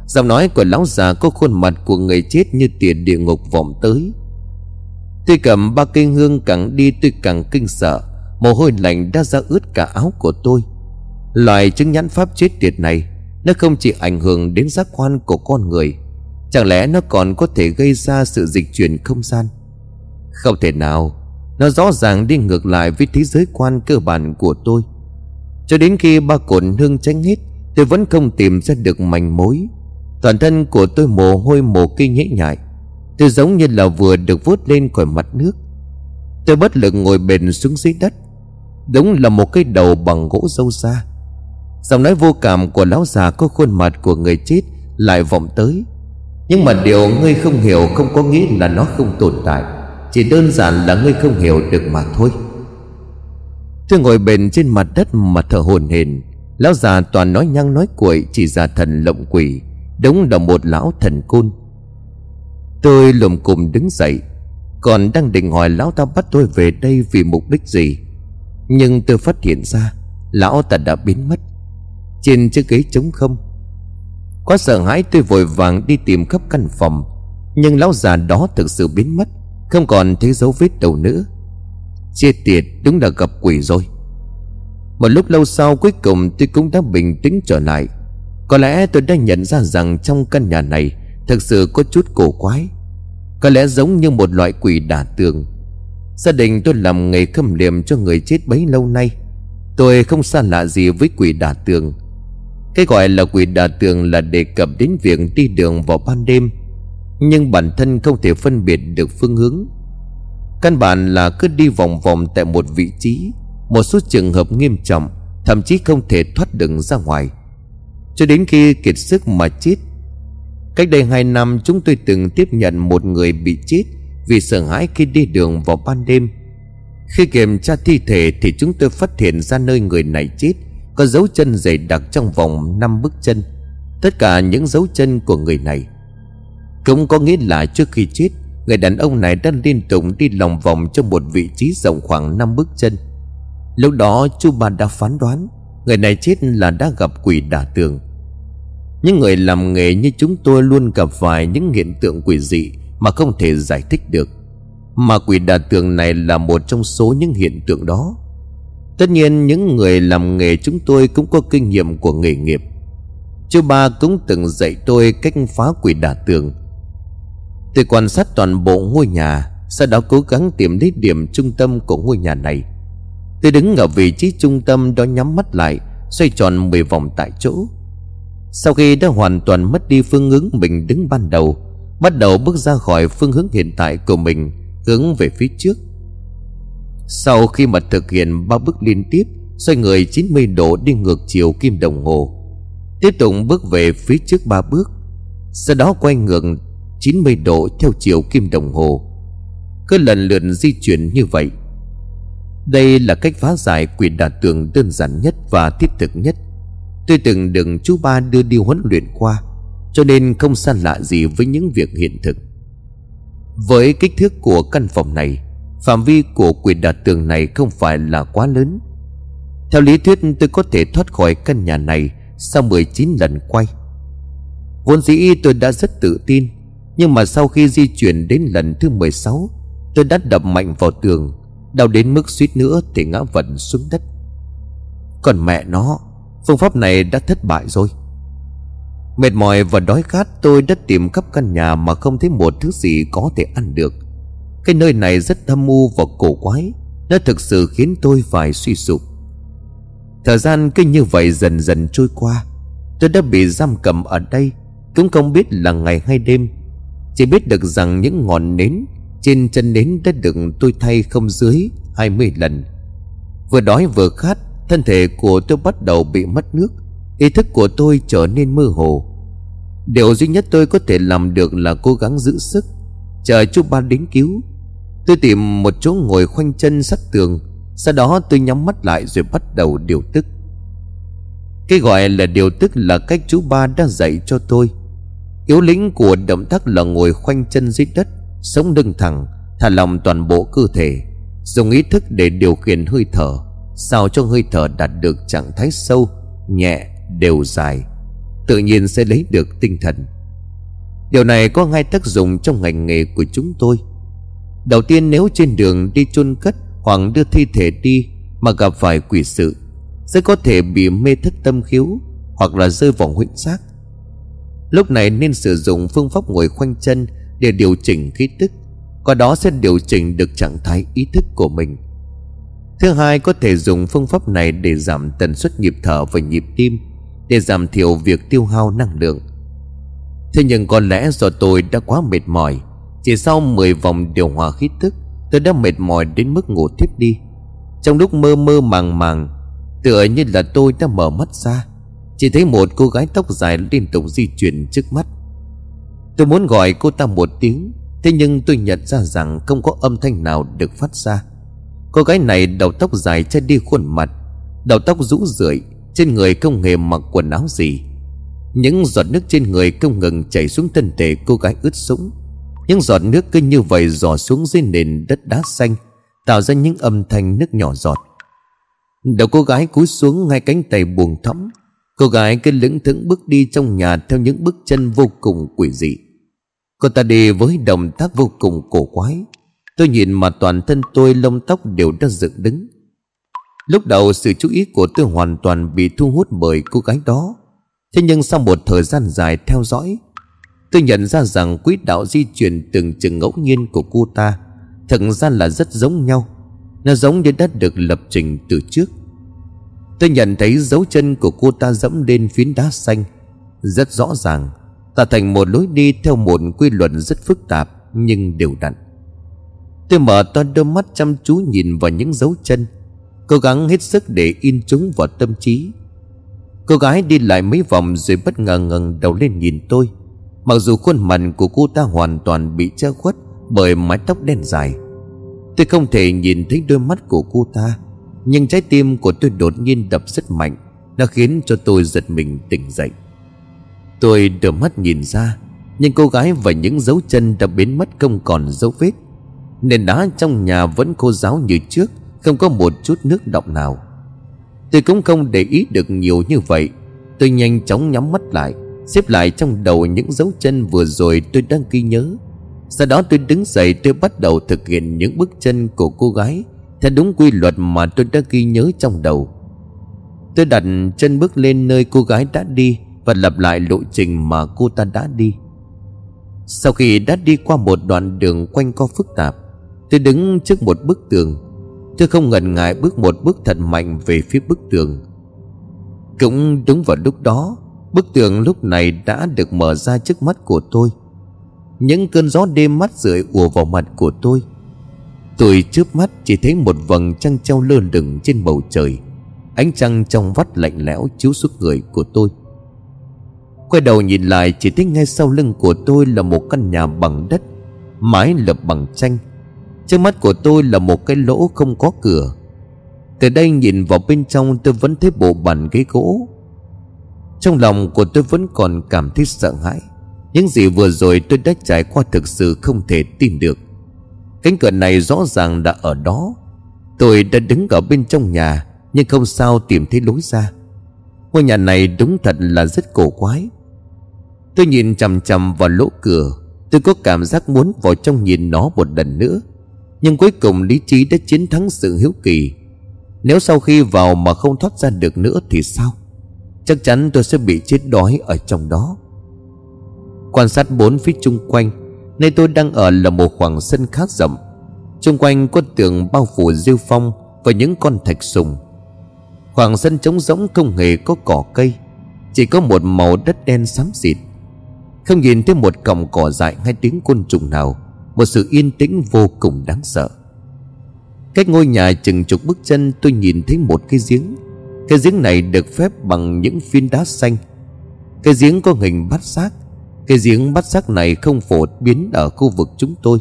Giọng nói của lão già có khuôn mặt của người chết như tiền địa ngục vọng tới. Tôi cầm ba cây hương càng đi tôi càng kinh sợ. Mồ hôi lạnh đã ra ướt cả áo của tôi. Loài chứng nhãn pháp chết tiệt này, Nó không chỉ ảnh hưởng đến giác quan của con người, Chẳng lẽ nó còn có thể gây ra sự dịch chuyển không gian? Không thể nào, Nó rõ ràng đi ngược lại với thế giới quan cơ bản của tôi. Cho đến khi ba cột hương tránh hết, Tôi vẫn không tìm ra được manh mối. Toàn thân của tôi mồ hôi mồ kê nhễ nhại. Tôi giống như là vừa được vớt lên khỏi mặt nước. Tôi bất lực ngồi bền xuống dưới đất Đúng là một cái đầu bằng gỗ dâu xa Giọng nói vô cảm của lão già có khuôn mặt của người chết Lại vọng tới. Nhưng mà điều ngươi không hiểu không có nghĩa là nó không tồn tại. Chỉ đơn giản là ngươi không hiểu được mà thôi. Tôi ngồi bền trên mặt đất mà thở hồn hển. Lão già toàn nói nhăng nói cuội, Chỉ ra thần lộng quỷ. Đúng là một lão thần côn. Tôi lùm cùm đứng dậy. Còn đang định hỏi, lão ta bắt tôi về đây vì mục đích gì? Nhưng tôi phát hiện ra, Lão ta đã biến mất. Trên chiếc ghế trống không Quá sợ hãi tôi vội vàng đi tìm khắp căn phòng. Nhưng lão già đó thực sự biến mất, Không còn thấy dấu vết đâu nữa. Chia tiệt, đúng là gặp quỷ rồi. Một lúc lâu sau, cuối cùng tôi cũng đã bình tĩnh trở lại. Có lẽ tôi đã nhận ra rằng trong căn nhà này Thực sự có chút cổ quái. Có lẽ giống như một loại quỷ đả tường. Gia đình tôi làm nghề khâm liệm cho người chết bấy lâu nay. Tôi không xa lạ gì với quỷ đả tường. Cái gọi là quỷ đả tường là đề cập đến việc đi đường vào ban đêm, Nhưng bản thân không thể phân biệt được phương hướng. Căn bản là cứ đi vòng vòng tại một vị trí, Một số trường hợp nghiêm trọng, Thậm chí không thể thoát được ra ngoài. Cho đến khi kiệt sức mà chết, Cách đây hai năm chúng tôi từng tiếp nhận một người bị chết. Vì sợ hãi khi đi đường vào ban đêm. Khi kiểm tra thi thể thì chúng tôi phát hiện ra nơi người này chết, Có dấu chân dày đặc trong vòng 5 bước chân. Tất cả những dấu chân của người này. Cũng có nghĩa là trước khi chết, Người đàn ông này đã liên tục đi lòng vòng trong một vị trí rộng khoảng 5 bước chân. Lúc đó, chú ba đã phán đoán, Người này chết là đã gặp quỷ đả tường. Những người làm nghề như chúng tôi luôn gặp phải những hiện tượng quỷ dị. Mà không thể giải thích được. Mà quỷ đà tường này là một trong số những hiện tượng đó. Tất nhiên, những người làm nghề chúng tôi cũng có kinh nghiệm của nghề nghiệp. Chú ba cũng từng dạy tôi cách phá quỷ đà tường. Tôi quan sát toàn bộ ngôi nhà, Sau đó cố gắng tìm đến điểm trung tâm của ngôi nhà này. Tôi đứng ở vị trí trung tâm đó nhắm mắt lại, Xoay tròn 10 vòng tại chỗ. Sau khi đã hoàn toàn mất đi phương hướng mình đứng ban đầu Bắt đầu bước ra khỏi phương hướng hiện tại của mình, Hướng về phía trước. Sau khi mà thực hiện ba bước liên tiếp, Xoay người 90 độ đi ngược chiều kim đồng hồ, Tiếp tục bước về phía trước ba bước, Sau đó quay ngược 90 độ theo chiều kim đồng hồ. Cứ lần lượt di chuyển như vậy. Đây là cách phá giải quỷ đà tường đơn giản nhất và thiết thực nhất. Tôi từng được chú ba đưa đi huấn luyện qua cho nên không xa lạ gì với những việc hiện thực. Với kích thước của căn phòng này, Phạm vi của quyền đạt tường này không phải là quá lớn. Theo lý thuyết, tôi có thể thoát khỏi căn nhà này Sau 19 lần quay. Vốn dĩ tôi đã rất tự tin, Nhưng mà sau khi di chuyển đến lần thứ 16 Tôi đã đập mạnh vào tường, Đau đến mức suýt nữa thì ngã vật xuống đất. Còn mẹ nó, Phương pháp này đã thất bại rồi. Mệt mỏi và đói khát, tôi đã tìm khắp căn nhà mà không thấy một thứ gì có thể ăn được. Cái nơi này rất thâm u và cổ quái Nó thực sự khiến tôi phải suy sụp. Thời gian cứ như vậy dần dần trôi qua, Tôi đã bị giam cầm ở đây. Cũng không biết là ngày hay đêm, Chỉ biết được rằng những ngọn nến Trên chân nến đã được tôi thay không dưới 20 lần. Vừa đói vừa khát, Thân thể của tôi bắt đầu bị mất nước, Ý thức của tôi trở nên mơ hồ. Điều duy nhất tôi có thể làm được là cố gắng giữ sức. Chờ chú ba đến cứu. Tôi tìm một chỗ ngồi khoanh chân sát tường. Sau đó tôi nhắm mắt lại rồi bắt đầu điều tức. Cái gọi là điều tức là cách chú ba đã dạy cho tôi. Yếu lĩnh của động tác là ngồi khoanh chân dưới đất Sống lưng thẳng Thả lòng toàn bộ cơ thể. Dùng ý thức để điều khiển hơi thở Sao cho hơi thở đạt được trạng thái sâu Nhẹ, đều dài. Tự nhiên sẽ lấy được tinh thần. Điều này có hai tác dụng trong ngành nghề của chúng tôi. Đầu tiên, nếu trên đường đi chôn cất Hoặc đưa thi thể đi Mà gặp phải quỷ sự, Sẽ có thể bị mê thất tâm khiếu Hoặc là rơi vào huyễn xác. Lúc này nên sử dụng phương pháp ngồi khoanh chân Để điều chỉnh khí tức, Qua đó sẽ điều chỉnh được trạng thái ý thức của mình. Thứ hai, có thể dùng phương pháp này để giảm tần suất nhịp thở và nhịp tim. Để giảm thiểu việc tiêu hao năng lượng. Thế nhưng có lẽ do tôi đã quá mệt mỏi, Chỉ sau 10 vòng điều hòa khí tức, Tôi đã mệt mỏi đến mức ngủ tiếp đi. Trong lúc mơ mơ màng màng, Tựa như là tôi đã mở mắt ra, Chỉ thấy một cô gái tóc dài liên tục di chuyển trước mắt. Tôi muốn gọi cô ta một tiếng, Thế nhưng tôi nhận ra rằng không có âm thanh nào được phát ra. Cô gái này đầu tóc dài che đi khuôn mặt Đầu tóc rũ rượi trên người không hề mặc quần áo gì. Những giọt nước trên người không ngừng chảy xuống thân thể cô gái ướt sũng. Những giọt nước cứ như vậy dò xuống dưới nền đất đá xanh, Tạo ra những âm thanh nước nhỏ giọt. Đầu cô gái cúi xuống ngay cánh tay buồn thõng. Cô gái cứ lững thững bước đi trong nhà Theo những bước chân vô cùng quỷ dị. Cô ta đi với động tác vô cùng cổ quái. Tôi nhìn mà toàn thân tôi lông tóc đều đã dựng đứng. Lúc đầu sự chú ý của tôi hoàn toàn bị thu hút bởi cô gái đó. Thế nhưng sau một thời gian dài theo dõi, Tôi nhận ra rằng quỹ đạo di chuyển từng chừng ngẫu nhiên của cô ta Thực ra là rất giống nhau. Nó giống như đã được lập trình từ trước. Tôi nhận thấy dấu chân của cô ta dẫm lên phiến đá xanh. Rất rõ ràng, Tạo thành một lối đi theo một quy luật rất phức tạp Nhưng đều đặn. Tôi mở to đôi mắt chăm chú nhìn vào những dấu chân. Cố gắng hết sức để in chúng vào tâm trí. Cô gái đi lại mấy vòng rồi bất ngờ ngẩng đầu lên nhìn tôi. Mặc dù khuôn mặt của cô ta hoàn toàn bị che khuất Bởi mái tóc đen dài, Tôi không thể nhìn thấy đôi mắt của cô ta, Nhưng trái tim của tôi đột nhiên đập rất mạnh, Nó khiến cho tôi giật mình tỉnh dậy. Tôi đưa mắt nhìn ra, Nhưng cô gái và những dấu chân đã biến mất không còn dấu vết, Nền đá trong nhà vẫn khô ráo như trước. Không có một chút nước động nào. Tôi cũng không để ý được nhiều như vậy. Tôi nhanh chóng nhắm mắt lại, Xếp lại trong đầu những dấu chân vừa rồi tôi đang ghi nhớ. Sau đó tôi đứng dậy, tôi bắt đầu thực hiện những bước chân của cô gái, Theo đúng quy luật mà tôi đã ghi nhớ trong đầu. Tôi đặt chân bước lên nơi cô gái đã đi Và lặp lại lộ trình mà cô ta đã đi. Sau khi đã đi qua một đoạn đường quanh co phức tạp, Tôi đứng trước một bức tường. Tôi không ngần ngại bước một bước thật mạnh về phía bức tường. Cũng đúng vào lúc đó, Bức tường lúc này đã được mở ra trước mắt của tôi. Những cơn gió đêm mắt rượi ùa vào mặt của tôi. Tôi trước mắt chỉ thấy một vầng trăng treo lơ lửng trên bầu trời. Ánh trăng trong vắt lạnh lẽo chiếu xuống người của tôi. Quay đầu nhìn lại chỉ thấy ngay sau lưng của tôi là một căn nhà bằng đất, Mái lợp bằng tranh Trước mắt của tôi là một cái lỗ không có cửa. Từ đây nhìn vào bên trong tôi vẫn thấy bộ bàn ghế gỗ. Trong lòng của tôi vẫn còn cảm thấy sợ hãi. Những gì vừa rồi tôi đã trải qua thực sự không thể tin được. Cánh cửa này rõ ràng đã ở đó. Tôi đã đứng ở bên trong nhà, Nhưng không sao tìm thấy lối ra. Ngôi nhà này đúng thật là rất cổ quái. Tôi nhìn chằm chằm vào lỗ cửa. Tôi có cảm giác muốn vào trong nhìn nó một lần nữa nhưng cuối cùng lý trí đã chiến thắng sự hiếu kỳ. Nếu sau khi vào mà không thoát ra được nữa thì sao? Chắc chắn tôi sẽ bị chết đói ở trong đó. Quan sát bốn phía chung quanh, Nơi tôi đang ở là một khoảng sân khá rộng. Chung quanh có tường bao phủ rêu phong Và những con thạch sùng. Khoảng sân trống rỗng không hề có cỏ cây, Chỉ có một màu đất đen xám xịt. Không nhìn thấy một cọng cỏ dại hay tiếng côn trùng nào một sự yên tĩnh vô cùng đáng sợ. Cách ngôi nhà chừng chục bước chân, tôi nhìn thấy một cái giếng. Cái giếng này được phép bằng những phiến đá xanh. Cái giếng có hình bát giác. Cái giếng bát giác này không phổ biến ở khu vực chúng tôi.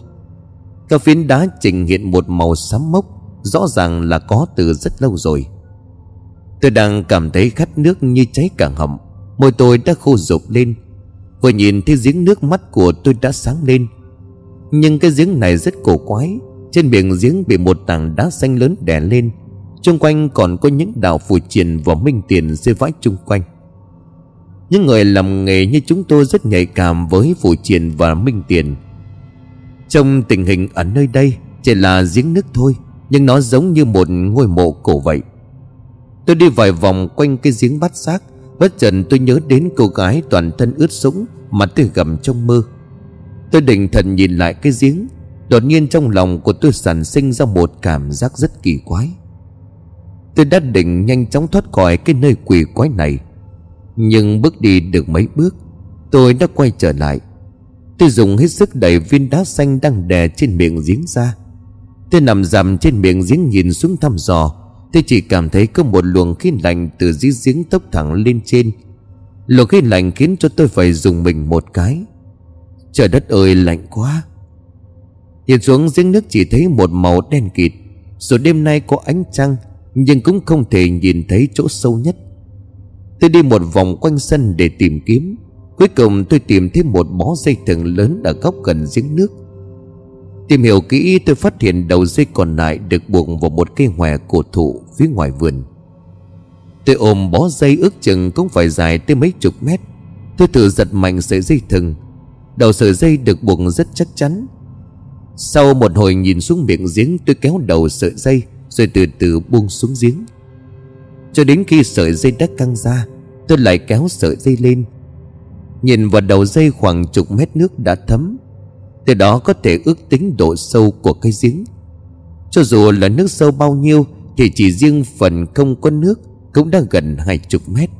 Các phiến đá trình hiện một màu xám mốc, Rõ ràng là có từ rất lâu rồi. Tôi đang cảm thấy khát nước như cháy cả họng Môi tôi đã khô rục lên. Vừa nhìn thấy giếng nước mắt của tôi đã sáng lên nhưng cái giếng này rất cổ quái. Trên miệng giếng bị một tảng đá xanh lớn đè lên. Trung quanh còn có những đạo phù triền và minh tiền rơi vãi chung quanh. Những người làm nghề như chúng tôi rất nhạy cảm với phù triền và minh tiền. Trong tình hình ở nơi đây, chỉ là giếng nước thôi, Nhưng nó giống như một ngôi mộ cổ vậy. Tôi đi vài vòng quanh cái giếng bát xác, Bất chợt tôi nhớ đến cô gái toàn thân ướt sũng Mà tôi gầm trong mơ. Tôi định thần nhìn lại cái giếng. Đột nhiên trong lòng của tôi sản sinh ra một cảm giác rất kỳ quái. Tôi đã định nhanh chóng thoát khỏi cái nơi quỷ quái này. Nhưng bước đi được mấy bước, Tôi đã quay trở lại. Tôi dùng hết sức đẩy viên đá xanh đang đè trên miệng giếng ra. Tôi nằm dằm trên miệng giếng nhìn xuống thăm dò. Tôi chỉ cảm thấy có một luồng khí lạnh từ dưới giếng tốc thẳng lên trên. Luồng khí lạnh khiến cho tôi phải dùng mình một cái. Trời đất ơi, lạnh quá. Nhìn xuống giếng nước chỉ thấy một màu đen kịt. Dù đêm nay có ánh trăng, Nhưng cũng không thể nhìn thấy chỗ sâu nhất. Tôi đi một vòng quanh sân để tìm kiếm. Cuối cùng tôi tìm thấy một bó dây thừng lớn ở góc gần giếng nước. Tìm hiểu kỹ, tôi phát hiện đầu dây còn lại được buộc vào một cây hòe cổ thụ phía ngoài vườn. Tôi ôm bó dây ước chừng cũng phải dài tới mấy chục mét. Tôi thử giật mạnh sợi dây thừng. Đầu sợi dây được buộc rất chắc chắn. Sau một hồi nhìn xuống miệng giếng, tôi kéo đầu sợi dây, Rồi từ từ buông xuống giếng. Cho đến khi sợi dây đã căng ra, Tôi lại kéo sợi dây lên. Nhìn vào đầu dây khoảng chục mét nước đã thấm, Từ đó có thể ước tính độ sâu của cây giếng. Cho dù là nước sâu bao nhiêu, Thì chỉ riêng phần không có nước Cũng đã gần hai chục mét.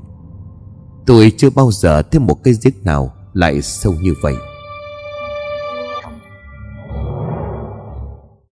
Tôi chưa bao giờ thấy một cây giếng nào Lại sâu như vậy.